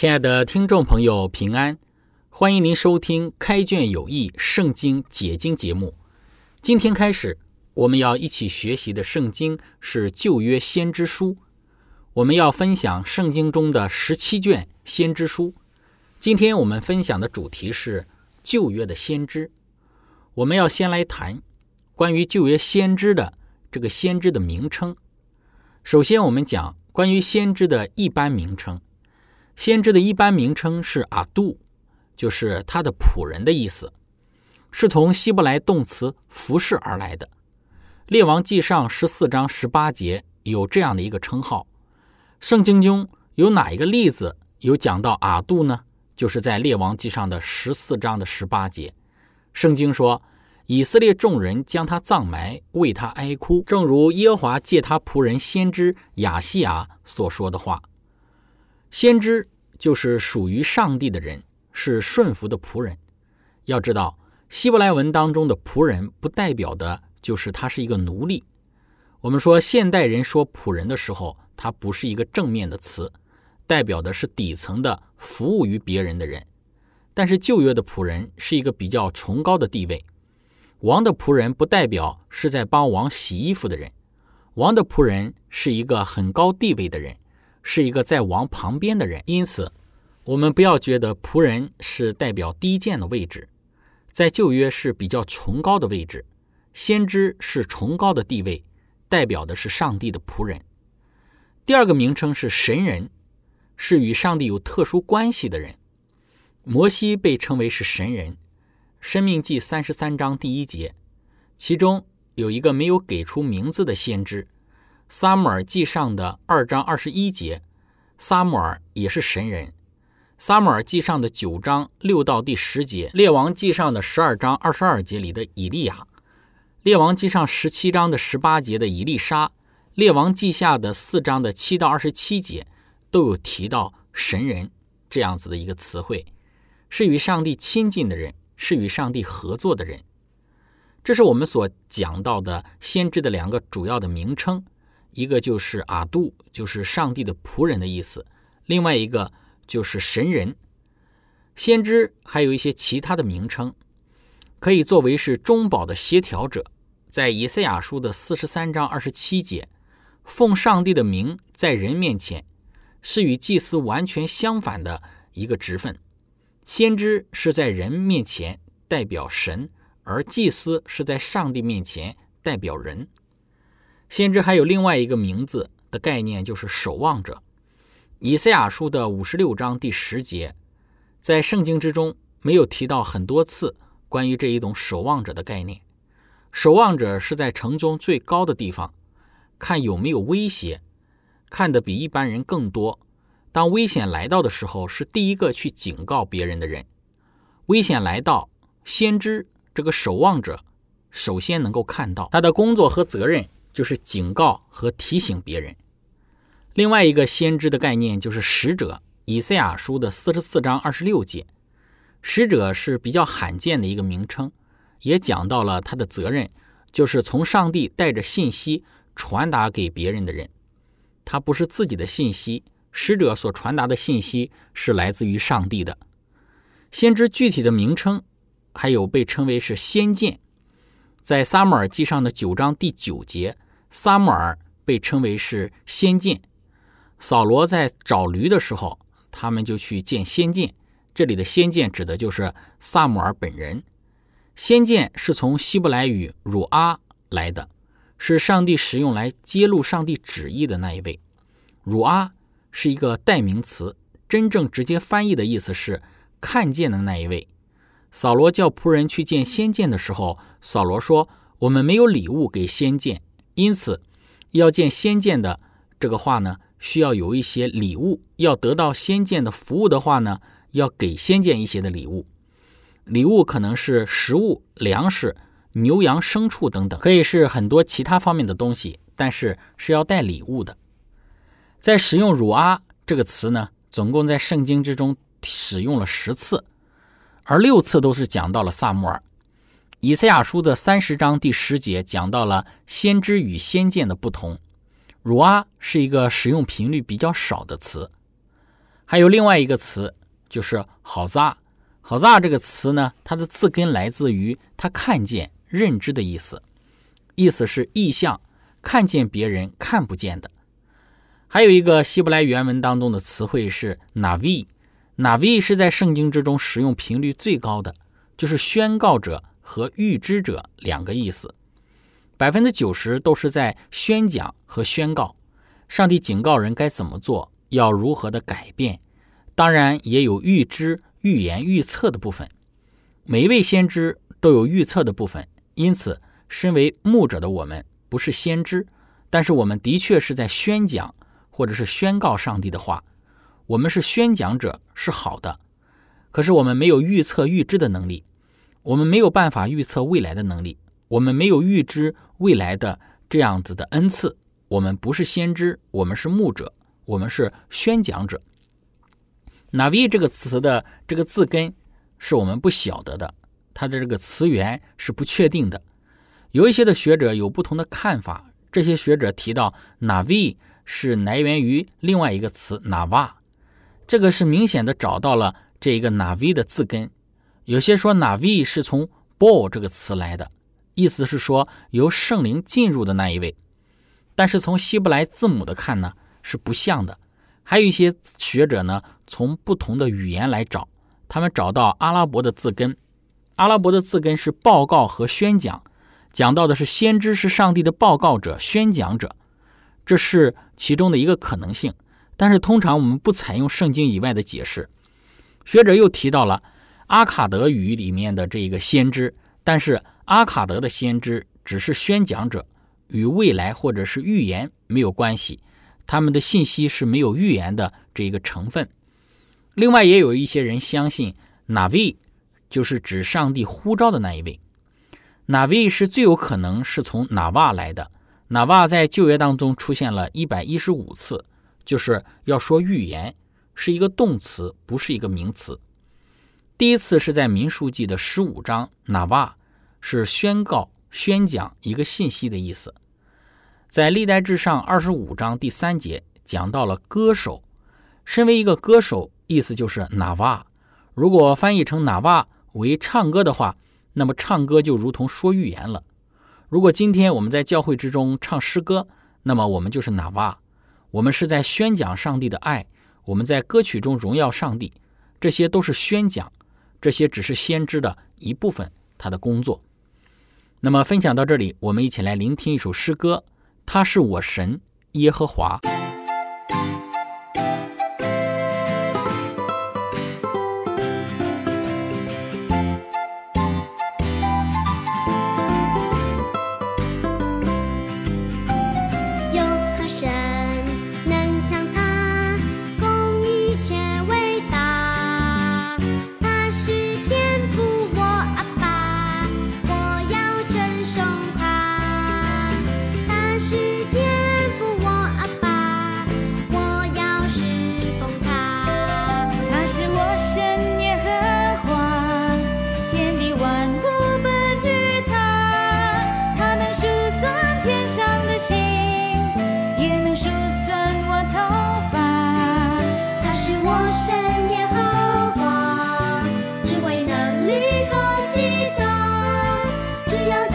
亲爱的听众朋友，平安！欢迎您收听《开卷有益·圣经解经》节目。今天开始，我们要一起学习的圣经是旧约先知书。我们要分享圣经中的十七卷先知书。今天我们分享的主题是旧约的先知。我们要先来谈关于旧约先知的这个先知的名称。首先，我们讲关于先知的一般名称。先知的一般名称是阿杜，就是他的仆人的意思，是从希伯来动词服侍而来的。列王记上十四章十八节有这样的一个称号。圣经中有哪一个例子有讲到阿杜呢？就是在列王记上的十四章的十八节，圣经说以色列众人将他葬埋，为他哀哭，正如耶华借他仆人先知亚西亚所说的话。先知就是属于上帝的人，是顺服的仆人。要知道，希伯来文当中的仆人不代表的就是他是一个奴隶。我们说现代人说仆人的时候，他不是一个正面的词，代表的是底层的服务于别人的人。但是旧约的仆人是一个比较崇高的地位。王的仆人不代表是在帮王洗衣服的人，王的仆人是一个很高地位的人。是一个在王旁边的人，因此，我们不要觉得仆人是代表低贱的位置，在旧约是比较崇高的位置，先知是崇高的地位，代表的是上帝的仆人。第二个名称是神人，是与上帝有特殊关系的人。摩西被称为是神人，《生命记》三十三章第一节，其中有一个没有给出名字的先知。撒母耳记上的二章二十一节，撒母耳也是神人。撒母耳记上的九章六到第十节，列王记上的十二章二十二节里的以利亚，列王记上十七章的十八节的以利沙，列王记下的四章的七到二十七节，都有提到神人这样子的一个词汇，是与上帝亲近的人，是与上帝合作的人。这是我们所讲到的先知的两个主要的名称。一个就是阿杜，就是上帝的仆人的意思；另外一个就是神人。先知还有一些其他的名称，可以作为是中保的协调者。在以赛亚书的四十三章二十七节，奉上帝的名在人面前，是与祭司完全相反的一个职分。先知是在人面前代表神，而祭司是在上帝面前代表人。先知还有另外一个名字的概念，就是守望者。以赛亚书的五十六章第十节，在圣经之中没有提到很多次关于这一种守望者的概念。守望者是在城中最高的地方，看有没有威胁，看得比一般人更多。当危险来到的时候，是第一个去警告别人的人。危险来到，先知这个守望者首先能够看到他的工作和责任。就是警告和提醒别人。另外一个先知的概念就是使者。以赛亚书的四十四章二十六节，使者是比较罕见的一个名称，也讲到了他的责任，就是从上帝带着信息传达给别人的人。他不是自己的信息，使者所传达的信息是来自于上帝的。先知具体的名称还有被称为是先见。在撒母耳记上的九章第九节，撒母耳被称为是先见。扫罗在找驴的时候，他们就去见先见，这里的先见指的就是萨姆尔本人。先见是从希伯来语“汝阿”来的，是上帝使用来揭露上帝旨意的那一位。汝阿是一个代名词，真正直接翻译的意思是看见的那一位。扫罗叫仆人去见先见的时候，扫罗说：“我们没有礼物给先见，因此要见先见的这个话呢，需要有一些礼物。要得到先见的服务的话呢，要给先见一些的礼物。礼物可能是食物、粮食、牛羊、牲畜等等，可以是很多其他方面的东西，但是是要带礼物的。在使用‘乳阿’这个词呢，总共在圣经之中使用了十次。”而六次都是讲到了萨穆尔，以赛亚书的三十章第十节讲到了先知与先见的不同。汝阿是一个使用频率比较少的词，还有另外一个词就是好扎。好扎这个词呢，它的字根来自于他看见、认知的意思，意思是意象，看见别人看不见的。还有一个希伯来原文当中的词汇是 navi。Navi 是在圣经之中使用频率最高的，就是宣告者和预知者两个意思，百分之九十都是在宣讲和宣告。上帝警告人该怎么做，要如何的改变，当然也有预知、预言、预测的部分。每一位先知都有预测的部分，因此，身为牧者的我们不是先知，但是我们的确是在宣讲或者是宣告上帝的话。我们是宣讲者，是好的，可是我们没有预测预知的能力，我们没有办法预测未来的能力，我们没有预知未来的这样子的恩赐。我们不是先知，我们是牧者，我们是宣讲者。navi 这个词的这个字根是我们不晓得的，它的这个词源是不确定的。有一些的学者有不同的看法，这些学者提到 navi 是来源于另外一个词 nava。这个是明显的找到了这一个 navi 的字根，有些说 navi 是从 “ball” 这个词来的，意思是说由圣灵进入的那一位。但是从希伯来字母的看呢，是不像的。还有一些学者呢，从不同的语言来找，他们找到阿拉伯的字根，阿拉伯的字根是报告和宣讲，讲到的是先知是上帝的报告者、宣讲者，这是其中的一个可能性。但是通常我们不采用圣经以外的解释。学者又提到了阿卡德语里面的这一个先知，但是阿卡德的先知只是宣讲者，与未来或者是预言没有关系，他们的信息是没有预言的这一个成分。另外，也有一些人相信 Navi 就是指上帝呼召的那一位，Navi 是最有可能是从 Nava 来的。Nava 在旧约当中出现了一百一十五次。就是要说预言是一个动词，不是一个名词。第一次是在民数记的十五章，哪瓦是宣告、宣讲一个信息的意思。在历代志上二十五章第三节讲到了歌手，身为一个歌手，意思就是哪瓦。如果翻译成哪瓦为唱歌的话，那么唱歌就如同说预言了。如果今天我们在教会之中唱诗歌，那么我们就是哪瓦。我们是在宣讲上帝的爱，我们在歌曲中荣耀上帝，这些都是宣讲，这些只是先知的一部分，他的工作。那么分享到这里，我们一起来聆听一首诗歌，他是我神耶和华。只要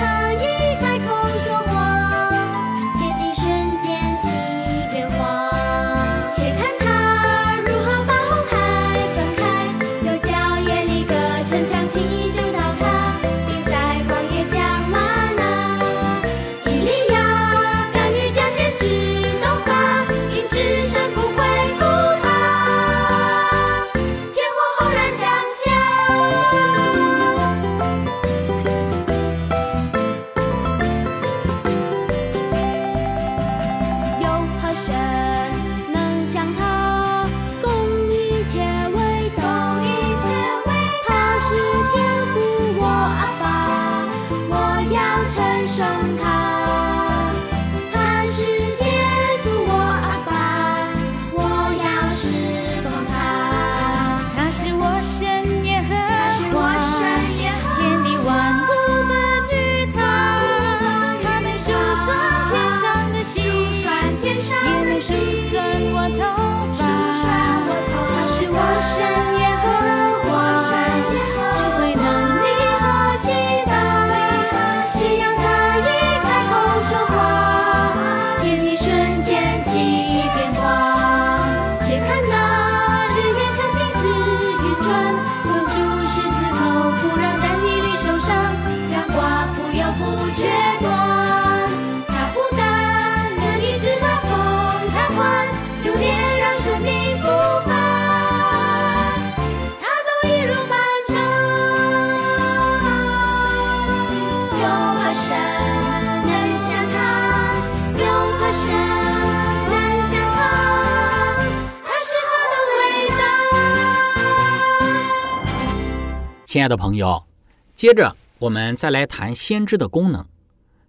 亲爱的朋友，接着我们再来谈先知的功能。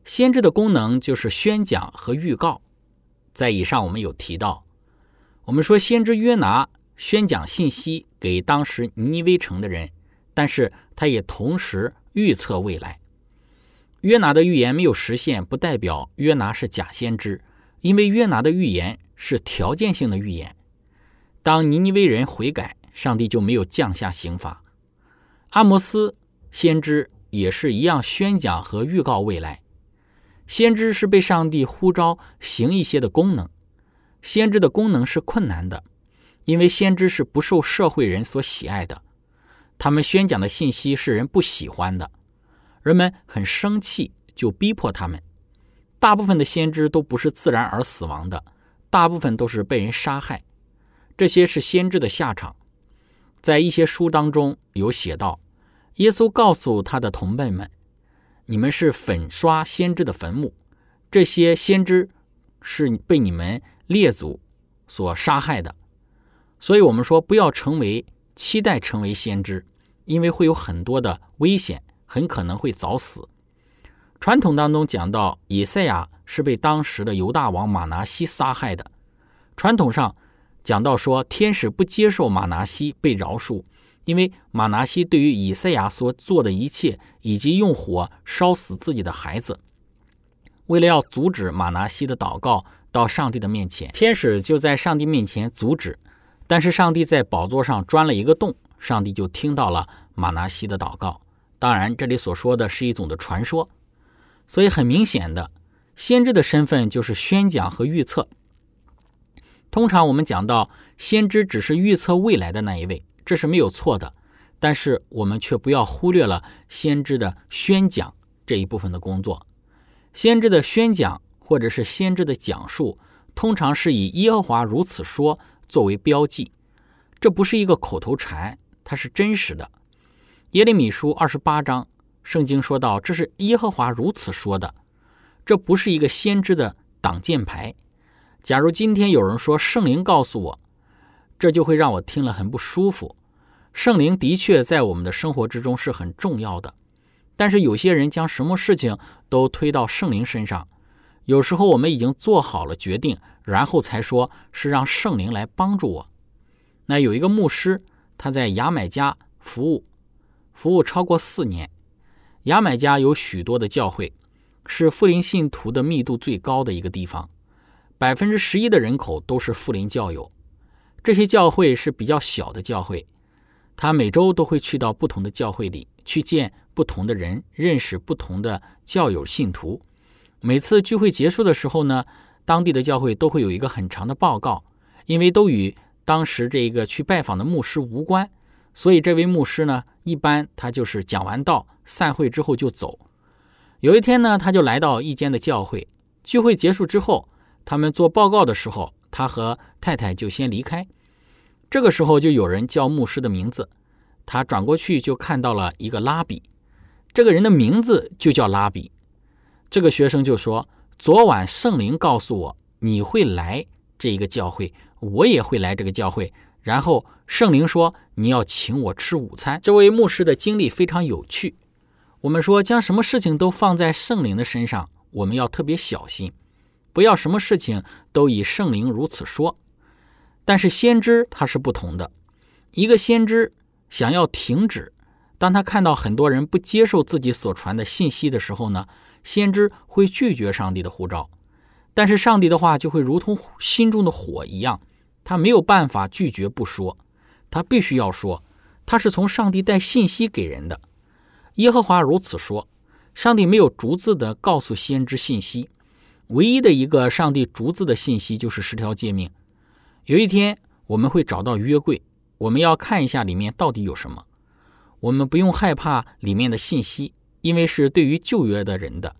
先知的功能就是宣讲和预告。在以上我们有提到，我们说先知约拿宣讲信息给当时尼尼微城的人，但是他也同时预测未来。约拿的预言没有实现，不代表约拿是假先知，因为约拿的预言是条件性的预言。当尼尼微人悔改，上帝就没有降下刑罚。阿摩斯先知也是一样宣讲和预告未来。先知是被上帝呼召行一些的功能。先知的功能是困难的，因为先知是不受社会人所喜爱的，他们宣讲的信息是人不喜欢的，人们很生气，就逼迫他们。大部分的先知都不是自然而死亡的，大部分都是被人杀害。这些是先知的下场。在一些书当中有写到。耶稣告诉他的同伴们：“你们是粉刷先知的坟墓，这些先知是被你们列祖所杀害的。所以，我们说不要成为期待成为先知，因为会有很多的危险，很可能会早死。传统当中讲到，以赛亚是被当时的犹大王马拿西杀害的。传统上讲到说，天使不接受马拿西被饶恕。”因为马拿西对于以赛亚所做的一切，以及用火烧死自己的孩子，为了要阻止马拿西的祷告到上帝的面前，天使就在上帝面前阻止。但是上帝在宝座上钻了一个洞，上帝就听到了马拿西的祷告。当然，这里所说的是一种的传说，所以很明显的，先知的身份就是宣讲和预测。通常我们讲到先知只是预测未来的那一位。这是没有错的，但是我们却不要忽略了先知的宣讲这一部分的工作。先知的宣讲或者是先知的讲述，通常是以耶和华如此说作为标记，这不是一个口头禅，它是真实的。耶利米书二十八章，圣经说到，这是耶和华如此说的，这不是一个先知的挡箭牌。假如今天有人说圣灵告诉我。这就会让我听了很不舒服。圣灵的确在我们的生活之中是很重要的，但是有些人将什么事情都推到圣灵身上。有时候我们已经做好了决定，然后才说是让圣灵来帮助我。那有一个牧师，他在牙买加服务，服务超过四年。牙买加有许多的教会，是富林信徒的密度最高的一个地方，百分之十一的人口都是富林教友。这些教会是比较小的教会，他每周都会去到不同的教会里去见不同的人，认识不同的教友信徒。每次聚会结束的时候呢，当地的教会都会有一个很长的报告，因为都与当时这个去拜访的牧师无关，所以这位牧师呢，一般他就是讲完道散会之后就走。有一天呢，他就来到一间的教会，聚会结束之后，他们做报告的时候，他和太太就先离开。这个时候就有人叫牧师的名字，他转过去就看到了一个拉比，这个人的名字就叫拉比。这个学生就说：“昨晚圣灵告诉我你会来这一个教会，我也会来这个教会。然后圣灵说你要请我吃午餐。”这位牧师的经历非常有趣。我们说将什么事情都放在圣灵的身上，我们要特别小心，不要什么事情都以圣灵如此说。但是先知他是不同的，一个先知想要停止，当他看到很多人不接受自己所传的信息的时候呢，先知会拒绝上帝的呼召。但是上帝的话就会如同心中的火一样，他没有办法拒绝不说，他必须要说，他是从上帝带信息给人的。耶和华如此说，上帝没有逐字的告诉先知信息，唯一的一个上帝逐字的信息就是十条诫命。有一天我们会找到约柜，我们要看一下里面到底有什么。我们不用害怕里面的信息，因为是对于旧约的人的，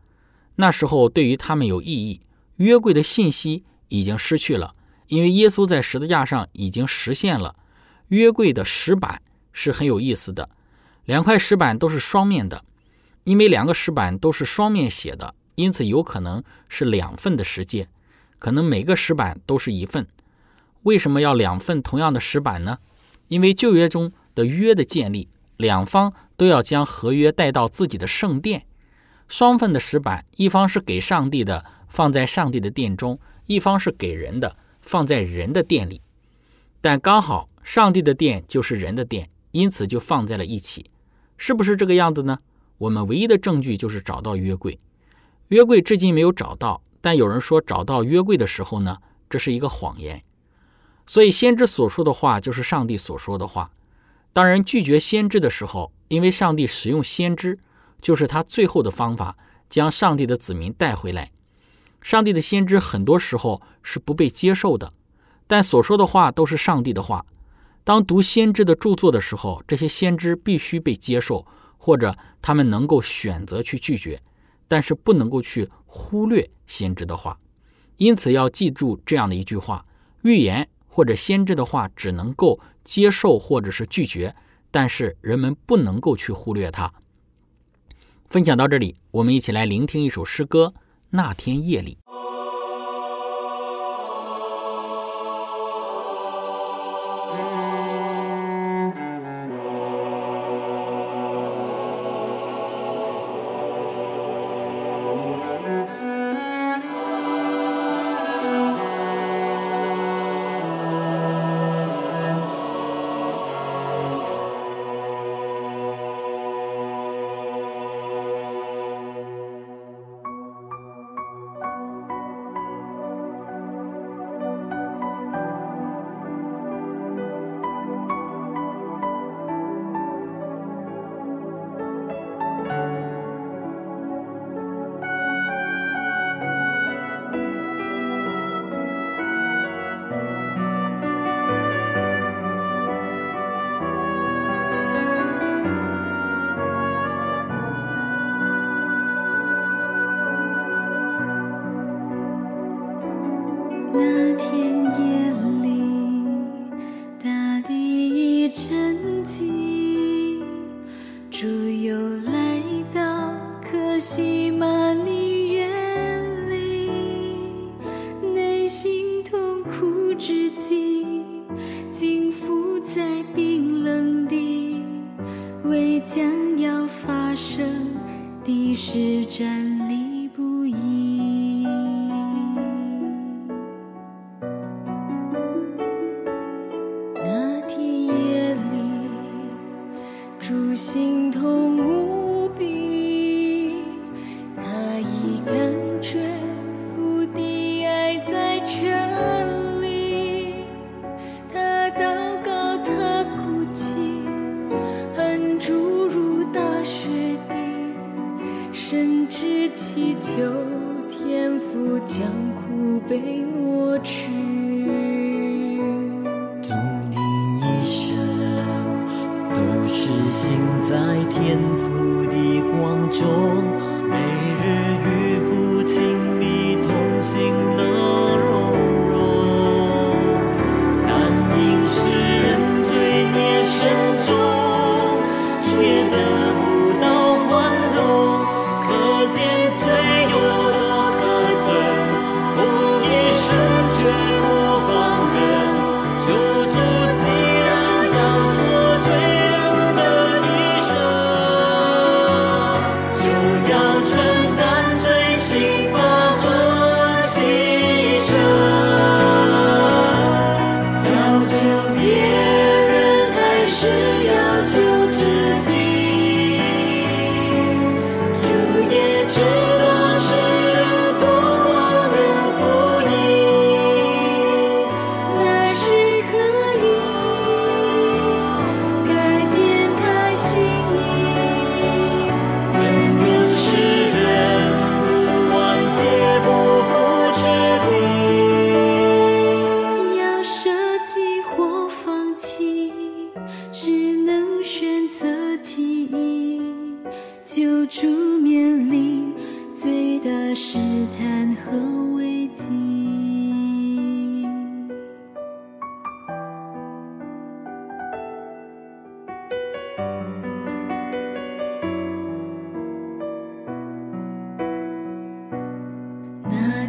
那时候对于他们有意义。约柜的信息已经失去了，因为耶稣在十字架上已经实现了。约柜的石板是很有意思的，两块石板都是双面的，因为两个石板都是双面写的，因此有可能是两份的石戒，可能每个石板都是一份。为什么要两份同样的石板呢？因为旧约中的约的建立，两方都要将合约带到自己的圣殿。双份的石板，一方是给上帝的，放在上帝的殿中；一方是给人的，放在人的殿里。但刚好上帝的殿就是人的殿，因此就放在了一起。是不是这个样子呢？我们唯一的证据就是找到约柜。约柜至今没有找到，但有人说找到约柜的时候呢，这是一个谎言。所以先知所说的话就是上帝所说的话。当人拒绝先知的时候，因为上帝使用先知。就是他最后的方法，将上帝的子民带回来。上帝的先知很多时候是不被接受的，但所说的话都是上帝的话。当读先知的著作的时候，这些先知必须被接受，或者他们能够选择去拒绝，但是不能够去忽略先知的话。因此要记住这样的一句话：预言或者先知的话只能够接受或者是拒绝，但是人们不能够去忽略它。分享到这里，我们一起来聆听一首诗歌。那天夜里。天。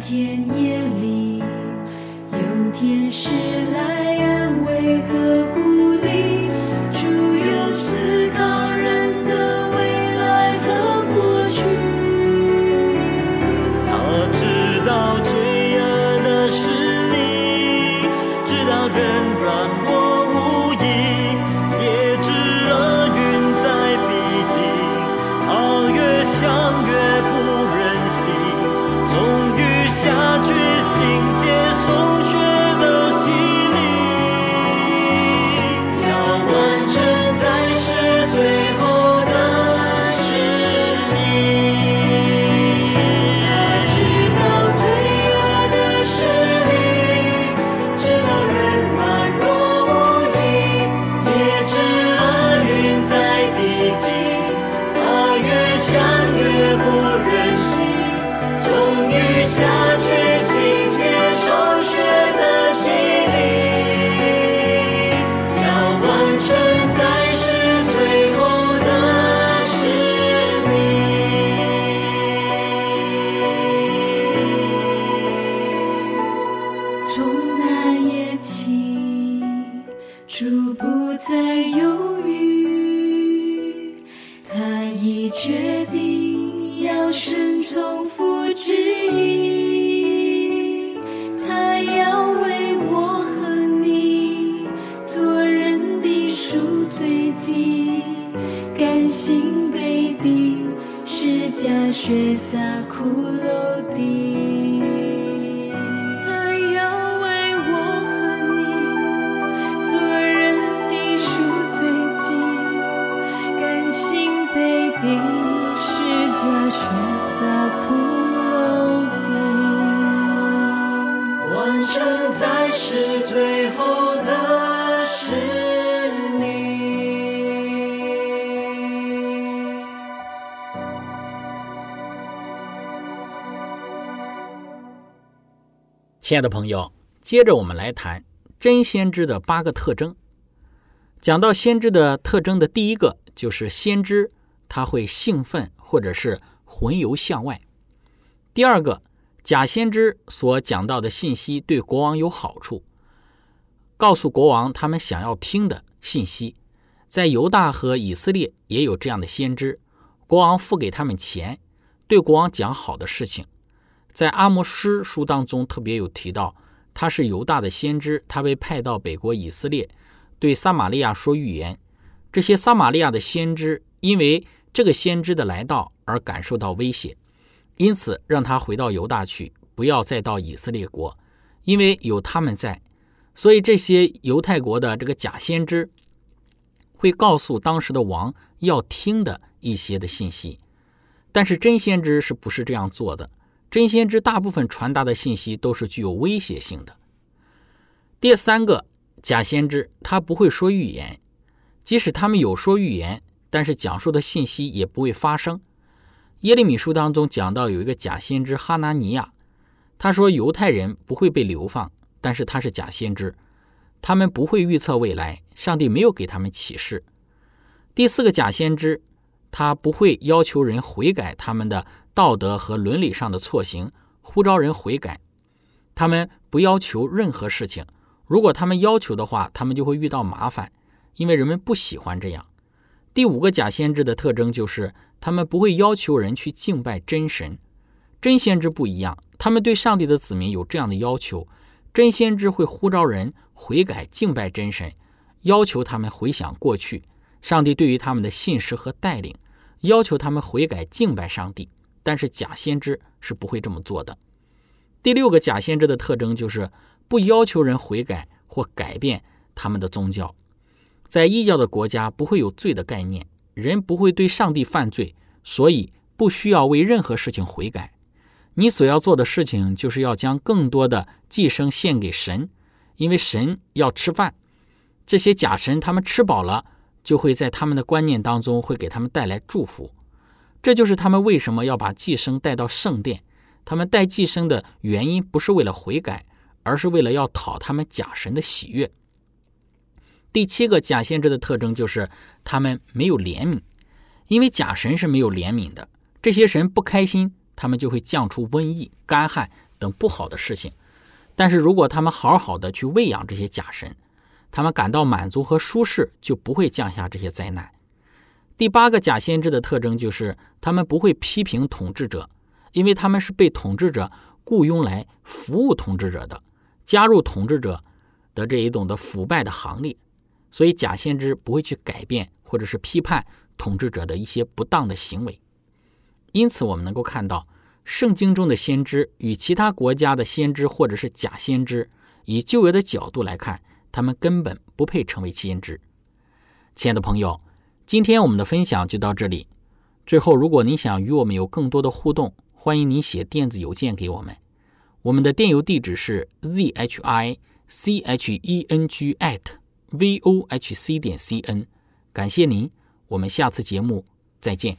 天夜里有天使血洒骷髅地，还要为我和你做人的赎罪祭，甘心背定世家血。亲爱的朋友，接着我们来谈真先知的八个特征。讲到先知的特征的第一个，就是先知他会兴奋或者是魂游向外。第二个，假先知所讲到的信息对国王有好处，告诉国王他们想要听的信息。在犹大和以色列也有这样的先知，国王付给他们钱，对国王讲好的事情。在阿摩斯书当中特别有提到，他是犹大的先知，他被派到北国以色列，对撒玛利亚说预言。这些撒玛利亚的先知因为这个先知的来到而感受到威胁，因此让他回到犹大去，不要再到以色列国，因为有他们在，所以这些犹太国的这个假先知会告诉当时的王要听的一些的信息，但是真先知是不是这样做的？真先知大部分传达的信息都是具有威胁性的。第三个假先知，他不会说预言，即使他们有说预言，但是讲述的信息也不会发生。耶利米书当中讲到有一个假先知哈拿尼亚，他说犹太人不会被流放，但是他是假先知，他们不会预测未来，上帝没有给他们启示。第四个假先知，他不会要求人悔改他们的道德和伦理上的错行，呼召人悔改。他们不要求任何事情，如果他们要求的话，他们就会遇到麻烦，因为人们不喜欢这样。第五个假先知的特征就是，他们不会要求人去敬拜真神。真先知不一样，他们对上帝的子民有这样的要求：真先知会呼召人悔改敬拜真神，要求他们回想过去。上帝对于他们的信实和带领，要求他们悔改敬拜上帝，但是假先知是不会这么做的。第六个假先知的特征就是不要求人悔改或改变他们的宗教。在异教的国家不会有罪的概念，人不会对上帝犯罪，所以不需要为任何事情悔改。你所要做的事情就是要将更多的寄生献给神，因为神要吃饭。这些假神他们吃饱了。就会在他们的观念当中会给他们带来祝福，这就是他们为什么要把寄生带到圣殿。他们带寄生的原因不是为了悔改，而是为了要讨他们假神的喜悦。第七个假先知的特征就是他们没有怜悯，因为假神是没有怜悯的。这些神不开心，他们就会降出瘟疫、干旱等不好的事情。但是如果他们好好的去喂养这些假神，他们感到满足和舒适，就不会降下这些灾难。第八个假先知的特征就是他们不会批评统治者，因为他们是被统治者雇佣来服务统治者的，加入统治者的这一种的腐败的行列。所以假先知不会去改变或者是批判统治者的一些不当的行为。因此，我们能够看到圣经中的先知与其他国家的先知或者是假先知，以旧约的角度来看。他们根本不配成为先知。亲爱的朋友，今天我们的分享就到这里。最后，如果您想与我们有更多的互动，欢迎您写电子邮件给我们。我们的电邮地址是 z h i c h e n g at v o h c 点 c n。感谢您，我们下次节目再见。